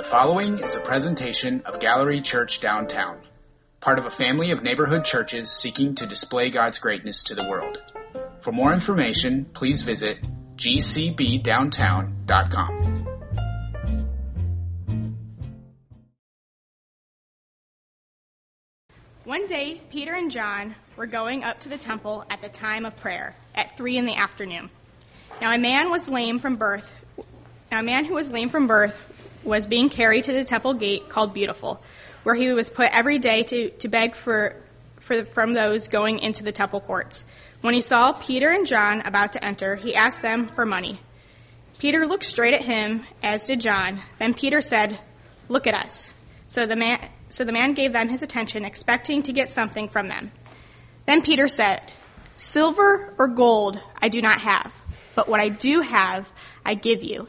The following is a presentation of Gallery Church Downtown, part of a family of neighborhood churches seeking to display God's greatness to the world. For more information, please visit gcbdowntown.com. One day, Peter and John were going up to the temple at the time of prayer at three in the afternoon. Now, a man was lame from birth. Now, a man who was lame from birth was being carried to the temple gate called Beautiful, where he was put every day to, to beg for, for, from those going into the temple courts. When he saw Peter and John about to enter, he asked them for money. Peter looked straight at him, as did John. Then Peter said, Look at us. So the man, so the man gave them his attention, expecting to get something from them. Then Peter said, Silver or gold I do not have, but what I do have I give you.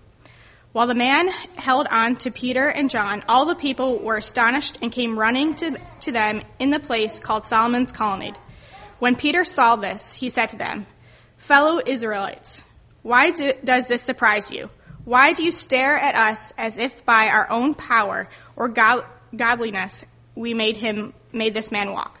While the man held on to Peter and John, all the people were astonished and came running to, to them in the place called Solomon's Colonnade. When Peter saw this, he said to them, Fellow Israelites, why do, does this surprise you? Why do you stare at us as if by our own power or God, godliness we made him made this man walk?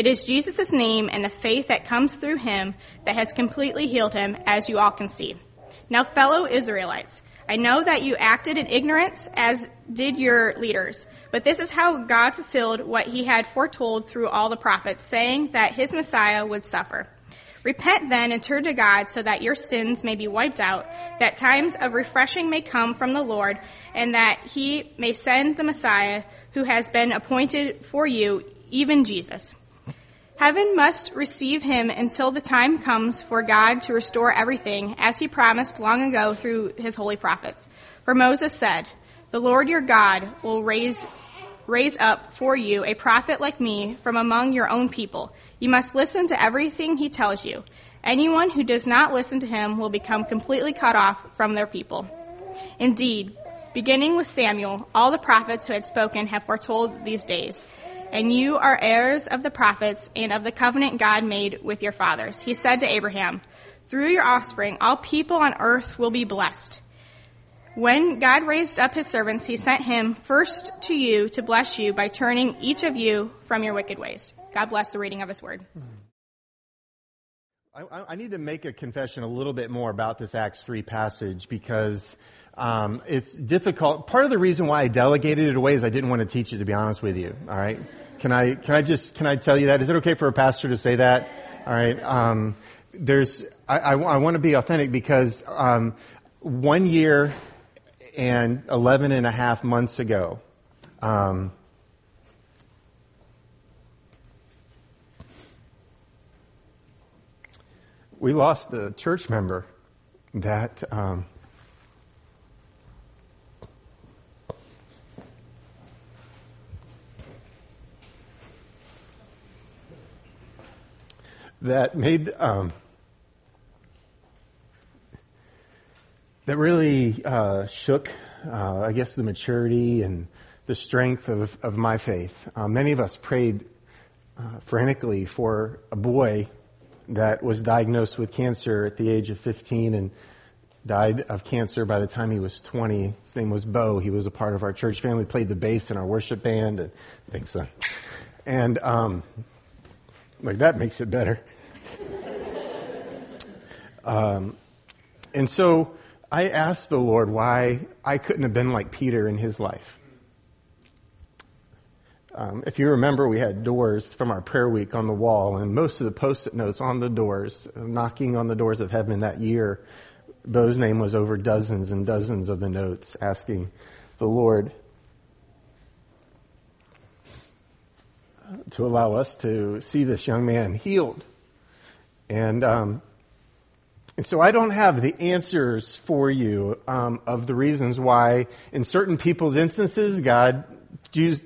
It is Jesus' name and the faith that comes through him that has completely healed him, as you all can see. Now, fellow Israelites, I know that you acted in ignorance, as did your leaders, but this is how God fulfilled what he had foretold through all the prophets, saying that his Messiah would suffer. Repent then and turn to God so that your sins may be wiped out, that times of refreshing may come from the Lord, and that he may send the Messiah who has been appointed for you, even Jesus. Heaven must receive him until the time comes for God to restore everything, as he promised long ago through his holy prophets. For Moses said, The Lord your God will raise raise up for you a prophet like me from among your own people. You must listen to everything he tells you. Anyone who does not listen to him will become completely cut off from their people. Indeed, beginning with Samuel, all the prophets who had spoken have foretold these days. And you are heirs of the prophets and of the covenant God made with your fathers. He said to Abraham, Through your offspring, all people on earth will be blessed. When God raised up his servants, he sent him first to you to bless you by turning each of you from your wicked ways. God bless the reading of his word. I, I need to make a confession a little bit more about this Acts 3 passage because um, it's difficult. Part of the reason why I delegated it away is I didn't want to teach it, to be honest with you. All right? Can I, can I just, can I tell you that? Is it okay for a pastor to say that? All right. Um, there's, I, I, I, want to be authentic because um, one year and 11 and a half months ago, um, we lost a church member that um, that made um, that really uh, shook, uh, I guess, the maturity and the strength of, of my faith. Uh, many of us prayed uh, frantically for a boy that was diagnosed with cancer at the age of 15 and died of cancer by the time he was 20. His name was Bo. He was a part of our church family, played the bass in our worship band, and thanks, son. And um, like that makes it better. Um, and so I asked the Lord why I couldn't have been like Peter in his life. Um, if you remember, we had doors from our prayer week on the wall, and most of the post-it notes on the doors, knocking on the doors of heaven that year, Bo's name was over dozens and dozens of the notes asking the Lord to allow us to see this young man healed. And, um, and so I don't have the answers for you um, of the reasons why, in certain people's instances, God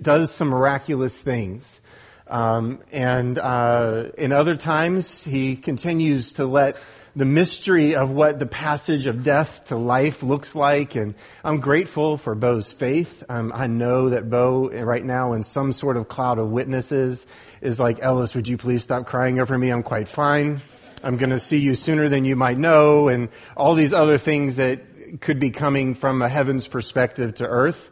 does some miraculous things. Um, and uh, in other times, he continues to let the mystery of what the passage of death to life looks like. And I'm grateful for Bo's faith. Um, I know that Bo right now in some sort of cloud of witnesses is like, Ellis, would you please stop crying over me? I'm quite fine. I'm going to see you sooner than you might know and all these other things that could be coming from a heaven's perspective to earth.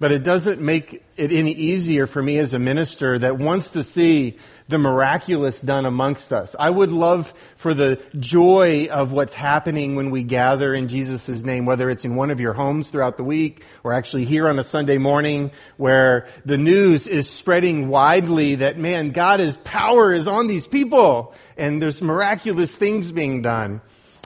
But it doesn't make it any easier for me as a minister that wants to see the miraculous done amongst us. I would love for the joy of what's happening when we gather in Jesus' name, whether it's in one of your homes throughout the week or actually here on a Sunday morning where the news is spreading widely that man, God's power is on these people and there's miraculous things being done.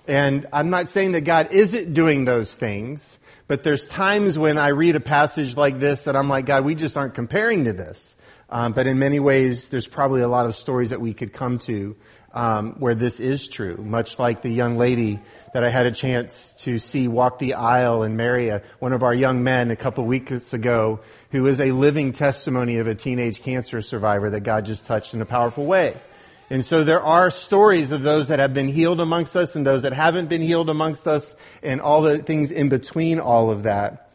And I'm not saying that God isn't doing those things. But there's times when I read a passage like this that I'm like, God, we just aren't comparing to this. Um, but in many ways, there's probably a lot of stories that we could come to um, where this is true. Much like the young lady that I had a chance to see walk the aisle and marry a, one of our young men a couple weeks ago, who is a living testimony of a teenage cancer survivor that God just touched in a powerful way. And so there are stories of those that have been healed amongst us and those that haven't been healed amongst us and all the things in between all of that.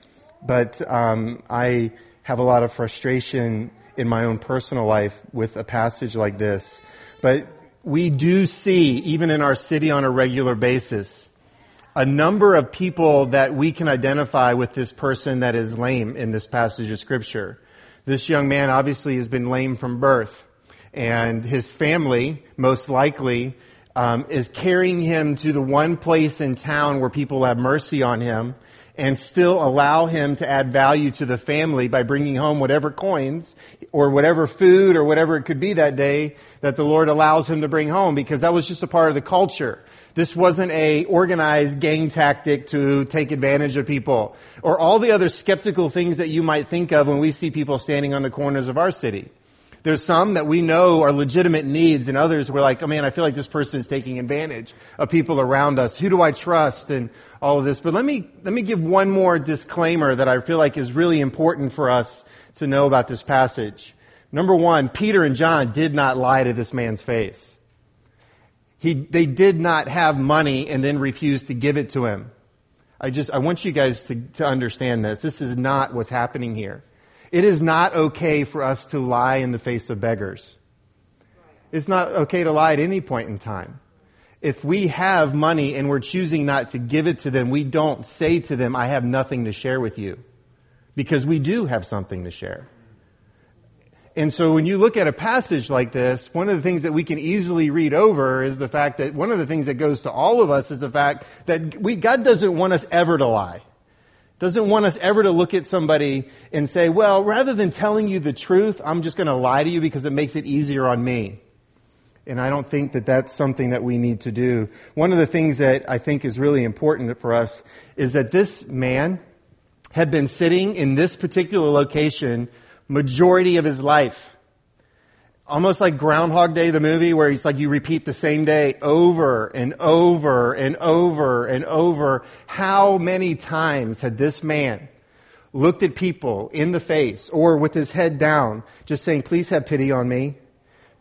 But um, I have a lot of frustration in my own personal life with a passage like this. But we do see, even in our city on a regular basis, a number of people that we can identify with this person that is lame in this passage of scripture. This young man obviously has been lame from birth and his family, most likely, um, is carrying him to the one place in town where people have mercy on him and still allow him to add value to the family by bringing home whatever coins or whatever food or whatever it could be that day that the Lord allows him to bring home because that was just a part of the culture. This wasn't a organized gang tactic to take advantage of people or all the other skeptical things that you might think of when we see people standing on the corners of our city. There's some that we know are legitimate needs and others we're like, oh man, I feel like this person is taking advantage of people around us. Who do I trust and all of this? But let me, let me give one more disclaimer that I feel like is really important for us to know about this passage. Number one, Peter and John did not lie to this man's face. He, they did not have money and then refuse to give it to him. I just, I want you guys to, to understand this. This is not what's happening here. It is not okay for us to lie in the face of beggars. It's not okay to lie at any point in time. If we have money and we're choosing not to give it to them, we don't say to them, I have nothing to share with you. Because we do have something to share. And so when you look at a passage like this, one of the things that we can easily read over is the fact that one of the things that goes to all of us is the fact that we, God doesn't want us ever to lie doesn't want us ever to look at somebody and say, well, rather than telling you the truth, I'm just going to lie to you because it makes it easier on me. And I don't think that that's something that we need to do. One of the things that I think is really important for us is that this man had been sitting in this particular location majority of his life almost like Groundhog Day, the movie, where it's like you repeat the same day over and over and over and over. How many times had this man looked at people in the face or with his head down, just saying, please have pity on me.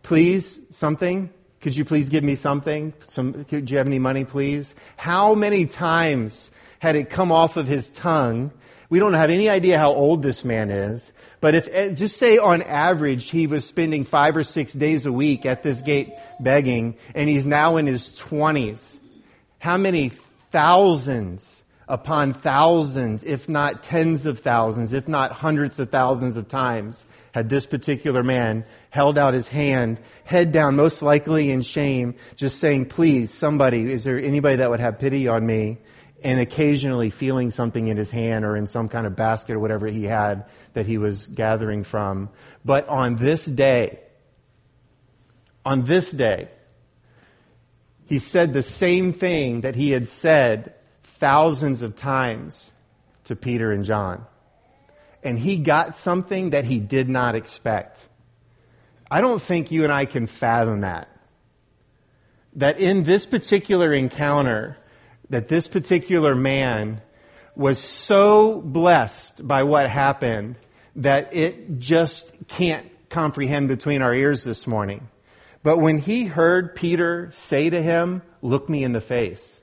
Please, something. Could you please give me something? Some, could you have any money, please? How many times had it come off of his tongue? We don't have any idea how old this man is. But if, eh, just say on average, he was spending five or six days a week at this gate begging, and he's now in his twenties. How many thousands upon thousands, if not tens of thousands, if not hundreds of thousands of times, had this particular man held out his hand, head down, most likely in shame, just saying, please, somebody, is there anybody that would have pity on me? and occasionally feeling something in his hand or in some kind of basket or whatever he had that he was gathering from. But on this day, on this day, he said the same thing that he had said thousands of times to Peter and John. And he got something that he did not expect. I don't think you and I can fathom that. That in this particular encounter, that this particular man was so blessed by what happened that it just can't comprehend between our ears this morning. But when he heard Peter say to him, look me in the face,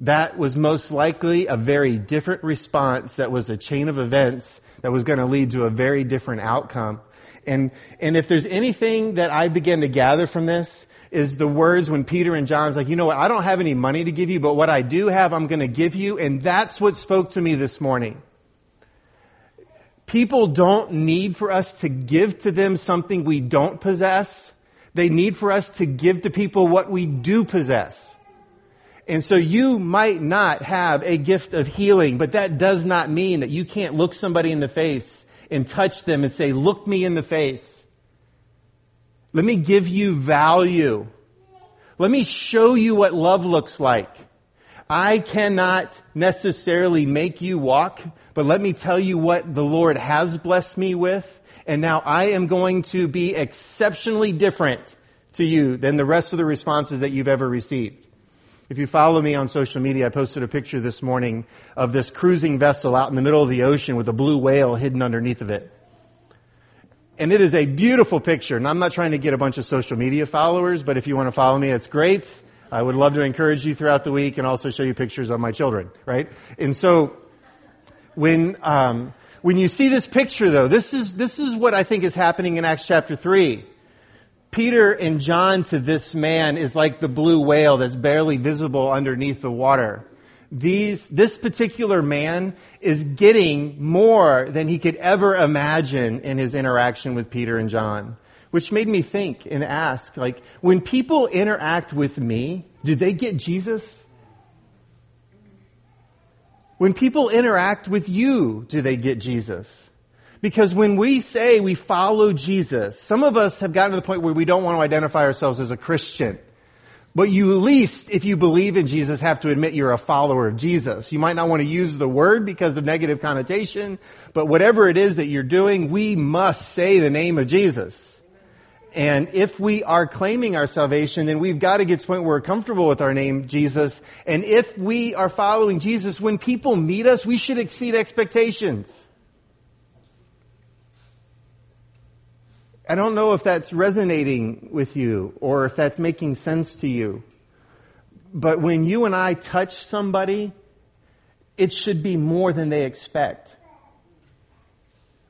that was most likely a very different response that was a chain of events that was going to lead to a very different outcome. And, and if there's anything that I begin to gather from this, is the words when Peter and John's like, you know what, I don't have any money to give you, but what I do have, I'm going to give you. And that's what spoke to me this morning. People don't need for us to give to them something we don't possess. They need for us to give to people what we do possess. And so you might not have a gift of healing, but that does not mean that you can't look somebody in the face and touch them and say, look me in the face. Let me give you value. Let me show you what love looks like. I cannot necessarily make you walk, but let me tell you what the Lord has blessed me with. And now I am going to be exceptionally different to you than the rest of the responses that you've ever received. If you follow me on social media, I posted a picture this morning of this cruising vessel out in the middle of the ocean with a blue whale hidden underneath of it. And it is a beautiful picture. And I'm not trying to get a bunch of social media followers, but if you want to follow me, it's great. I would love to encourage you throughout the week and also show you pictures of my children, right? And so, when, um, when you see this picture though, this is, this is what I think is happening in Acts chapter 3. Peter and John to this man is like the blue whale that's barely visible underneath the water these, this particular man is getting more than he could ever imagine in his interaction with Peter and John. Which made me think and ask, like, when people interact with me, do they get Jesus? When people interact with you, do they get Jesus? Because when we say we follow Jesus, some of us have gotten to the point where we don't want to identify ourselves as a Christian. But you at least, if you believe in Jesus, have to admit you're a follower of Jesus. You might not want to use the word because of negative connotation, but whatever it is that you're doing, we must say the name of Jesus. And if we are claiming our salvation, then we've got to get to the point where we're comfortable with our name, Jesus. And if we are following Jesus, when people meet us, we should exceed expectations. I don't know if that's resonating with you or if that's making sense to you. But when you and I touch somebody, it should be more than they expect.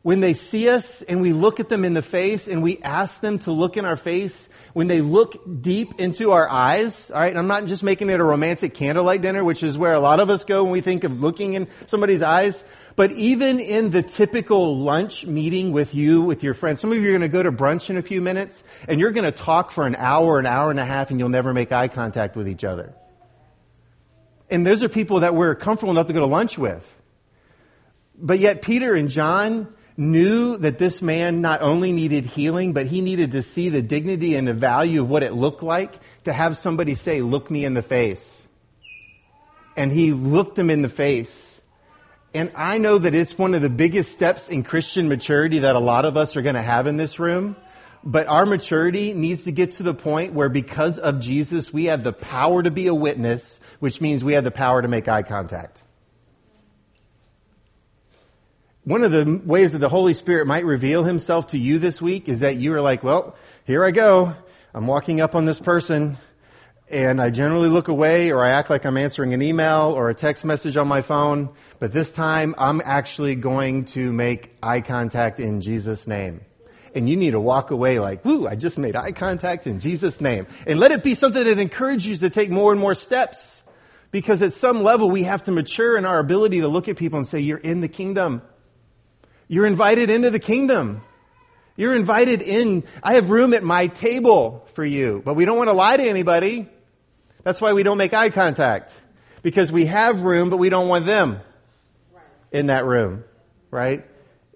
When they see us and we look at them in the face and we ask them to look in our face, when they look deep into our eyes, alright, I'm not just making it a romantic candlelight dinner, which is where a lot of us go when we think of looking in somebody's eyes, but even in the typical lunch meeting with you, with your friends, some of you are going to go to brunch in a few minutes and you're going to talk for an hour, an hour and a half and you'll never make eye contact with each other. And those are people that we're comfortable enough to go to lunch with. But yet Peter and John knew that this man not only needed healing, but he needed to see the dignity and the value of what it looked like to have somebody say, look me in the face. And he looked him in the face and I know that it's one of the biggest steps in Christian maturity that a lot of us are going to have in this room. But our maturity needs to get to the point where because of Jesus, we have the power to be a witness, which means we have the power to make eye contact. One of the ways that the Holy Spirit might reveal himself to you this week is that you are like, well, here I go. I'm walking up on this person and I generally look away or I act like I'm answering an email or a text message on my phone, but this time I'm actually going to make eye contact in Jesus' name. And you need to walk away like, whoo, I just made eye contact in Jesus' name. And let it be something that encourages you to take more and more steps. Because at some level we have to mature in our ability to look at people and say, you're in the kingdom. You're invited into the kingdom. You're invited in. I have room at my table for you, but we don't want to lie to anybody. That's why we don't make eye contact. Because we have room, but we don't want them in that room, right?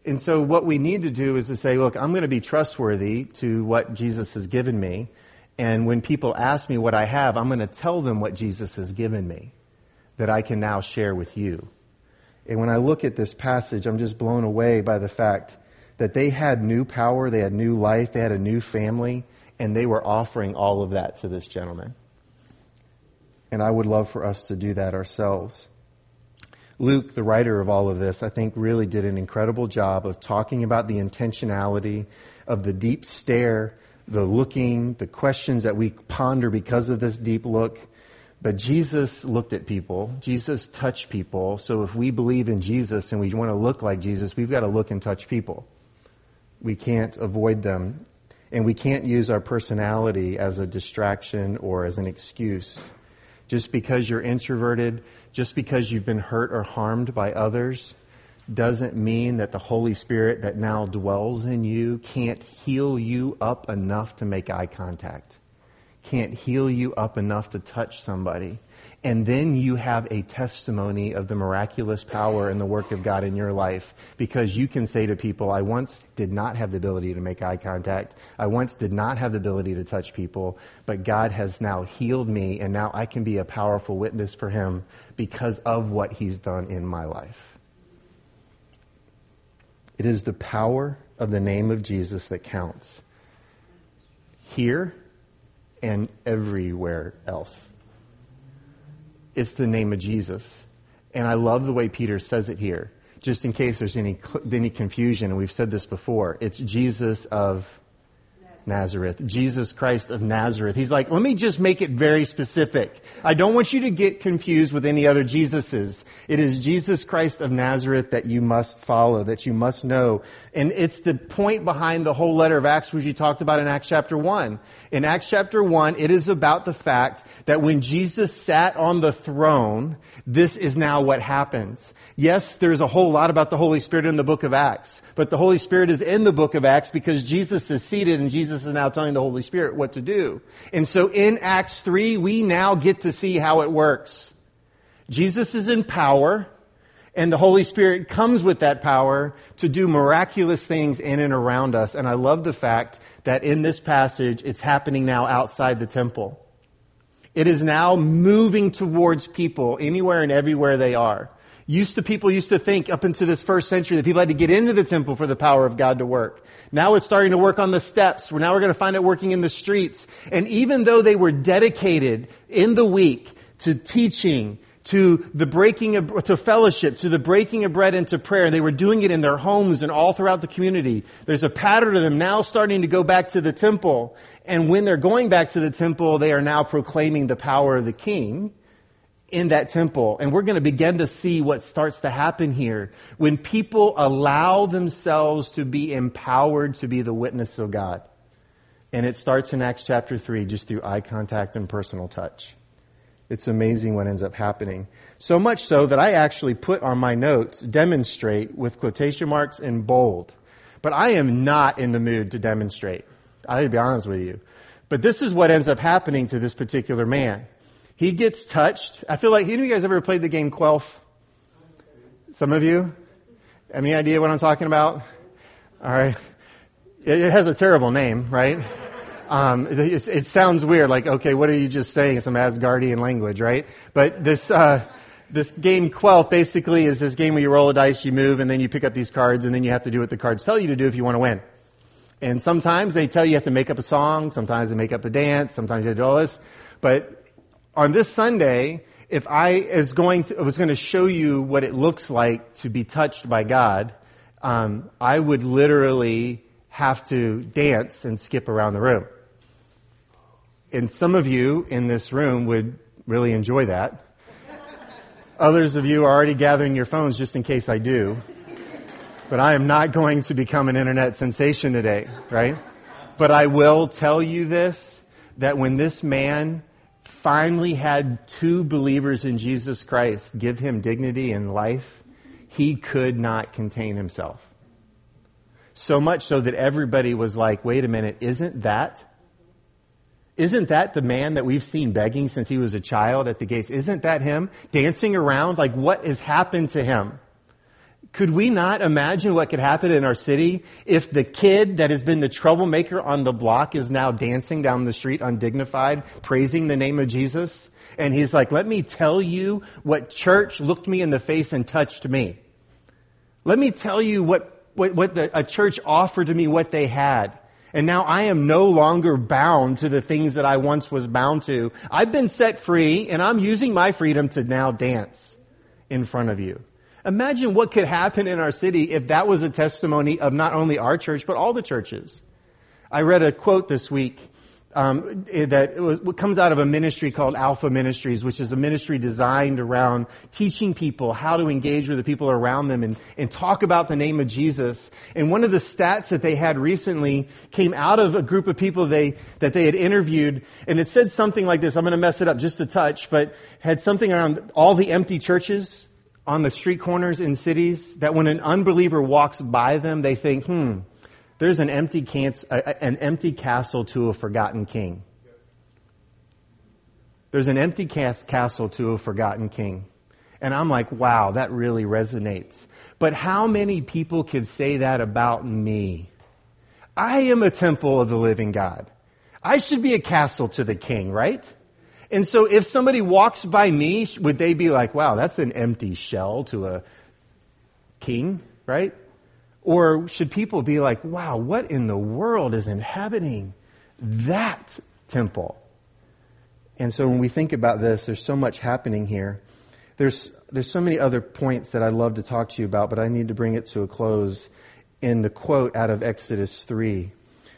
And so what we need to do is to say, look, I'm going to be trustworthy to what Jesus has given me. And when people ask me what I have, I'm going to tell them what Jesus has given me that I can now share with you. And when I look at this passage, I'm just blown away by the fact that they had new power, they had new life, they had a new family, and they were offering all of that to this gentleman. And I would love for us to do that ourselves. Luke, the writer of all of this, I think really did an incredible job of talking about the intentionality of the deep stare, the looking, the questions that we ponder because of this deep look. But Jesus looked at people. Jesus touched people. So if we believe in Jesus and we want to look like Jesus, we've got to look and touch people. We can't avoid them. And we can't use our personality as a distraction or as an excuse. Just because you're introverted, just because you've been hurt or harmed by others, doesn't mean that the Holy Spirit that now dwells in you can't heal you up enough to make eye contact, can't heal you up enough to touch somebody, and then you have a testimony of the miraculous power and the work of God in your life because you can say to people, I once did not have the ability to make eye contact. I once did not have the ability to touch people, but God has now healed me and now I can be a powerful witness for Him because of what He's done in my life. It is the power of the name of Jesus that counts. Here and everywhere else. It's the name of Jesus. And I love the way Peter says it here. Just in case there's any, any confusion, and we've said this before, it's Jesus of Nazareth. Jesus Christ of Nazareth. He's like, let me just make it very specific. I don't want you to get confused with any other Jesuses. It is Jesus Christ of Nazareth that you must follow, that you must know. And it's the point behind the whole letter of Acts, which you talked about in Acts chapter 1. In Acts chapter 1, it is about the fact that when Jesus sat on the throne, this is now what happens. Yes, there's a whole lot about the Holy Spirit in the book of Acts, but the Holy Spirit is in the book of Acts because Jesus is seated and Jesus is now telling the Holy Spirit what to do. And so in Acts 3, we now get to see how it works. Jesus is in power and the Holy Spirit comes with that power to do miraculous things in and around us. And I love the fact that in this passage, it's happening now outside the temple. It is now moving towards people anywhere and everywhere they are. Used to people used to think up into this first century that people had to get into the temple for the power of God to work. Now it's starting to work on the steps. Now we're going to find it working in the streets. And even though they were dedicated in the week to teaching, to the breaking of, to fellowship, to the breaking of bread and to prayer. They were doing it in their homes and all throughout the community. There's a pattern of them now starting to go back to the temple. And when they're going back to the temple, they are now proclaiming the power of the king in that temple. And we're going to begin to see what starts to happen here when people allow themselves to be empowered to be the witness of God. And it starts in Acts chapter 3 just through eye contact and personal touch. It's amazing what ends up happening. So much so that I actually put on my notes, demonstrate with quotation marks in bold. But I am not in the mood to demonstrate. I'll be honest with you. But this is what ends up happening to this particular man. He gets touched. I feel like, any of you guys ever played the game Quelf? Some of you? Any idea what I'm talking about? Alright. It has a terrible name, right? Um, it, it, sounds weird, like, okay, what are you just saying? Some Asgardian language, right? But this, uh, this game Quelf basically is this game where you roll a dice, you move, and then you pick up these cards, and then you have to do what the cards tell you to do if you want to win. And sometimes they tell you you have to make up a song, sometimes they make up a dance, sometimes you do all this. But on this Sunday, if I is going to, was going to show you what it looks like to be touched by God, um, I would literally have to dance and skip around the room and some of you in this room would really enjoy that. Others of you are already gathering your phones just in case I do. But I am not going to become an internet sensation today, right? But I will tell you this, that when this man finally had two believers in Jesus Christ give him dignity in life, he could not contain himself. So much so that everybody was like, wait a minute, isn't that Isn't that the man that we've seen begging since he was a child at the gates? Isn't that him dancing around? Like what has happened to him? Could we not imagine what could happen in our city if the kid that has been the troublemaker on the block is now dancing down the street undignified, praising the name of Jesus? And he's like, let me tell you what church looked me in the face and touched me. Let me tell you what, what, what the, a church offered to me what they had. And now I am no longer bound to the things that I once was bound to. I've been set free and I'm using my freedom to now dance in front of you. Imagine what could happen in our city if that was a testimony of not only our church, but all the churches. I read a quote this week um, that was, comes out of a ministry called Alpha Ministries, which is a ministry designed around teaching people how to engage with the people around them and, and talk about the name of Jesus. And one of the stats that they had recently came out of a group of people they, that they had interviewed, and it said something like this. I'm going to mess it up just a touch, but had something around all the empty churches on the street corners in cities that when an unbeliever walks by them, they think, hmm, there's an empty, an empty castle to a forgotten king. There's an empty castle to a forgotten king. And I'm like, wow, that really resonates. But how many people could say that about me? I am a temple of the living God. I should be a castle to the king, right? And so if somebody walks by me, would they be like, wow, that's an empty shell to a king, right? Or should people be like, wow, what in the world is inhabiting that temple? And so when we think about this, there's so much happening here. There's, there's so many other points that I'd love to talk to you about, but I need to bring it to a close in the quote out of Exodus 3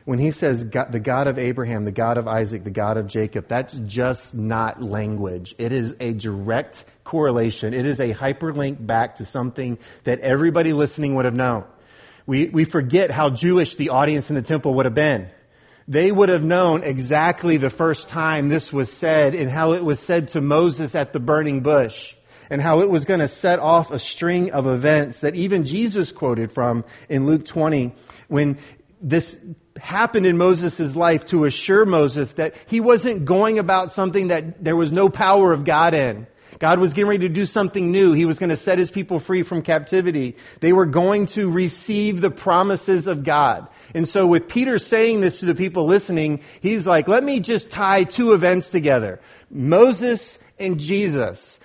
when he says God, the God of Abraham, the God of Isaac, the God of Jacob, that's just not language. It is a direct correlation. It is a hyperlink back to something that everybody listening would have known. We, we forget how Jewish the audience in the temple would have been. They would have known exactly the first time this was said and how it was said to Moses at the burning bush and how it was going to set off a string of events that even Jesus quoted from in Luke 20 when this happened in Moses' life to assure Moses that he wasn't going about something that there was no power of God in. God was getting ready to do something new. He was going to set his people free from captivity. They were going to receive the promises of God. And so with Peter saying this to the people listening, he's like, let me just tie two events together. Moses and Jesus.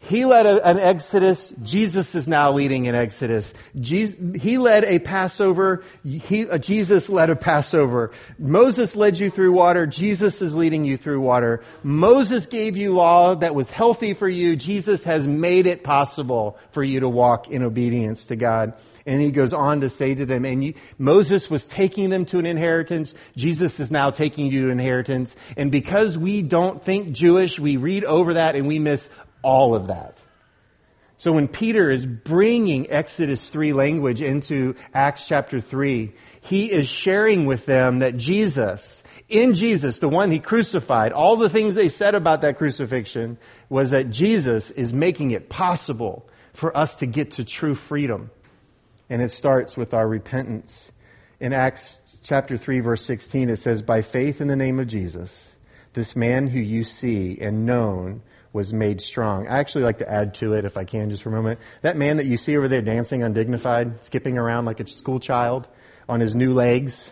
He led a, an exodus. Jesus is now leading an exodus. Jesus, he led a Passover. He, uh, Jesus led a Passover. Moses led you through water. Jesus is leading you through water. Moses gave you law that was healthy for you. Jesus has made it possible for you to walk in obedience to God. And he goes on to say to them, and you, Moses was taking them to an inheritance. Jesus is now taking you to inheritance. And because we don't think Jewish, we read over that and we miss all of that. So when Peter is bringing Exodus 3 language into Acts chapter 3, he is sharing with them that Jesus, in Jesus, the one he crucified, all the things they said about that crucifixion was that Jesus is making it possible for us to get to true freedom. And it starts with our repentance. In Acts chapter 3 verse 16 it says, by faith in the name of Jesus, this man who you see and known was made strong. I actually like to add to it, if I can, just for a moment. That man that you see over there dancing undignified, skipping around like a school child on his new legs,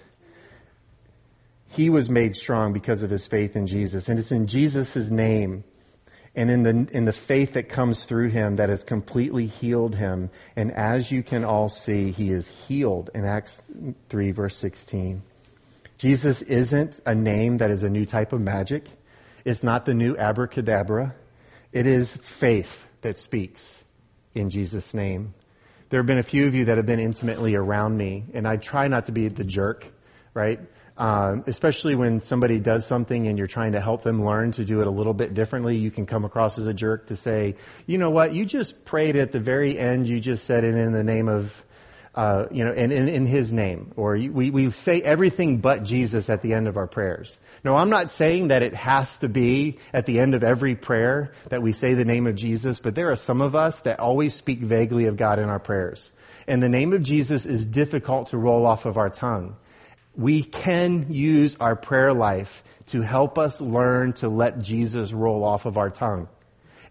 he was made strong because of his faith in Jesus. And it's in Jesus' name and in the, in the faith that comes through him that has completely healed him. And as you can all see, he is healed in Acts 3 verse 16. Jesus isn't a name that is a new type of magic. It's not the new abracadabra. It is faith that speaks in Jesus' name. There have been a few of you that have been intimately around me, and I try not to be the jerk, right? Um, especially when somebody does something and you're trying to help them learn to do it a little bit differently, you can come across as a jerk to say, you know what, you just prayed at the very end, you just said it in the name of uh, you know, and in, in His name. Or we, we say everything but Jesus at the end of our prayers. No, I'm not saying that it has to be at the end of every prayer that we say the name of Jesus, but there are some of us that always speak vaguely of God in our prayers. And the name of Jesus is difficult to roll off of our tongue. we can use our prayer life to help us learn to let Jesus roll off of our tongue.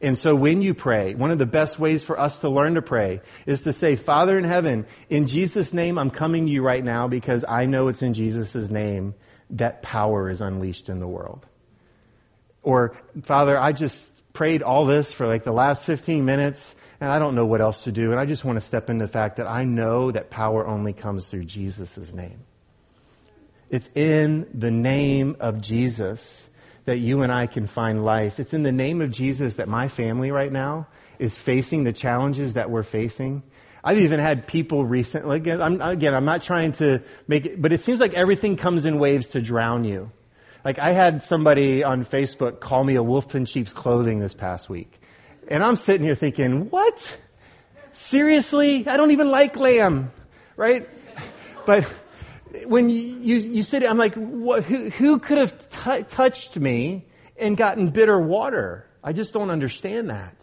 And so when you pray, one of the best ways for us to learn to pray is to say, Father in heaven, in Jesus' name, I'm coming to you right now because I know it's in Jesus' name that power is unleashed in the world. Or, Father, I just prayed all this for like the last 15 minutes and I don't know what else to do. And I just want to step into the fact that I know that power only comes through Jesus' name. It's in the name of Jesus that you and I can find life. It's in the name of Jesus that my family right now is facing the challenges that we're facing. I've even had people recently, again, I'm, again, I'm not trying to make it, but it seems like everything comes in waves to drown you. Like I had somebody on Facebook call me a wolf in sheep's clothing this past week. And I'm sitting here thinking, what? Seriously? I don't even like lamb, right? But when you, you, you sit, I'm like, who, who could have t- touched me and gotten bitter water? I just don't understand that.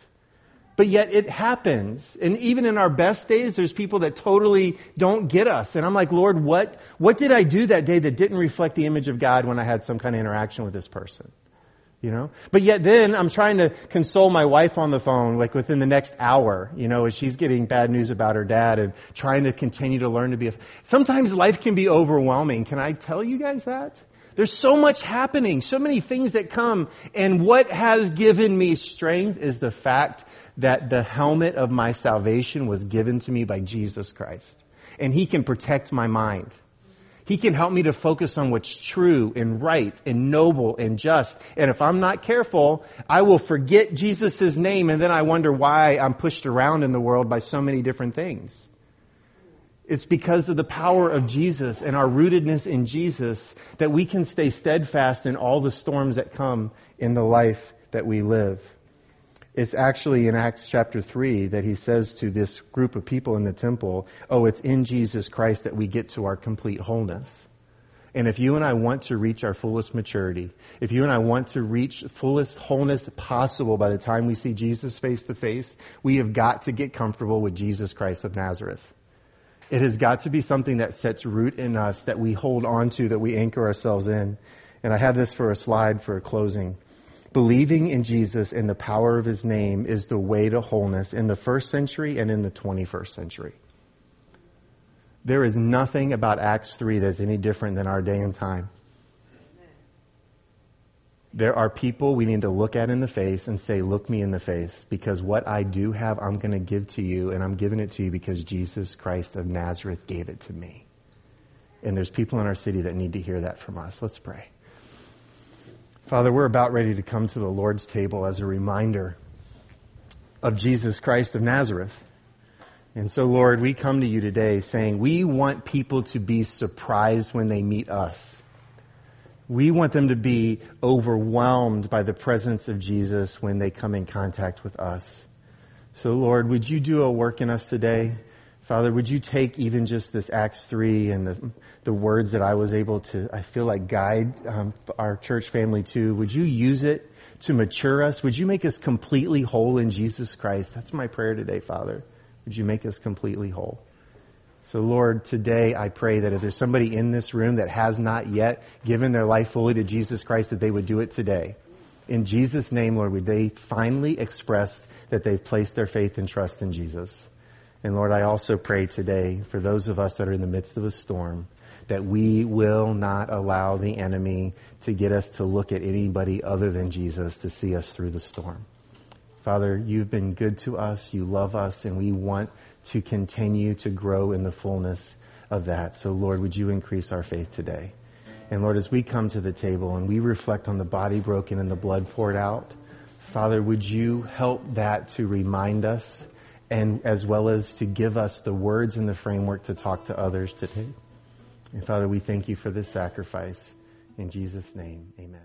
But yet it happens. And even in our best days, there's people that totally don't get us. And I'm like, Lord, what, what did I do that day that didn't reflect the image of God when I had some kind of interaction with this person? You know? But yet then I'm trying to console my wife on the phone, like within the next hour, you know, as she's getting bad news about her dad and trying to continue to learn to be a, sometimes life can be overwhelming. Can I tell you guys that? There's so much happening, so many things that come, and what has given me strength is the fact that the helmet of my salvation was given to me by Jesus Christ. And He can protect my mind. He can help me to focus on what's true and right and noble and just. And if I'm not careful, I will forget Jesus' name and then I wonder why I'm pushed around in the world by so many different things. It's because of the power of Jesus and our rootedness in Jesus that we can stay steadfast in all the storms that come in the life that we live. It's actually in Acts chapter 3 that he says to this group of people in the temple, Oh, it's in Jesus Christ that we get to our complete wholeness. And if you and I want to reach our fullest maturity, if you and I want to reach fullest wholeness possible by the time we see Jesus face to face, we have got to get comfortable with Jesus Christ of Nazareth. It has got to be something that sets root in us, that we hold on to, that we anchor ourselves in. And I have this for a slide for a closing. Believing in Jesus and the power of his name is the way to wholeness in the first century and in the 21st century. There is nothing about Acts 3 that's any different than our day and time. There are people we need to look at in the face and say, look me in the face because what I do have, I'm going to give to you and I'm giving it to you because Jesus Christ of Nazareth gave it to me. And there's people in our city that need to hear that from us. Let's pray. Father, we're about ready to come to the Lord's table as a reminder of Jesus Christ of Nazareth. And so, Lord, we come to you today saying we want people to be surprised when they meet us. We want them to be overwhelmed by the presence of Jesus when they come in contact with us. So, Lord, would you do a work in us today? Father, would you take even just this Acts 3 and the, the words that I was able to, I feel like, guide um, our church family to? Would you use it to mature us? Would you make us completely whole in Jesus Christ? That's my prayer today, Father. Would you make us completely whole? So, Lord, today I pray that if there's somebody in this room that has not yet given their life fully to Jesus Christ, that they would do it today. In Jesus' name, Lord, would they finally express that they've placed their faith and trust in Jesus? And Lord, I also pray today for those of us that are in the midst of a storm that we will not allow the enemy to get us to look at anybody other than Jesus to see us through the storm. Father, you've been good to us. You love us and we want to continue to grow in the fullness of that. So Lord, would you increase our faith today? And Lord, as we come to the table and we reflect on the body broken and the blood poured out, Father, would you help that to remind us and as well as to give us the words and the framework to talk to others today. And Father, we thank you for this sacrifice. In Jesus' name, amen.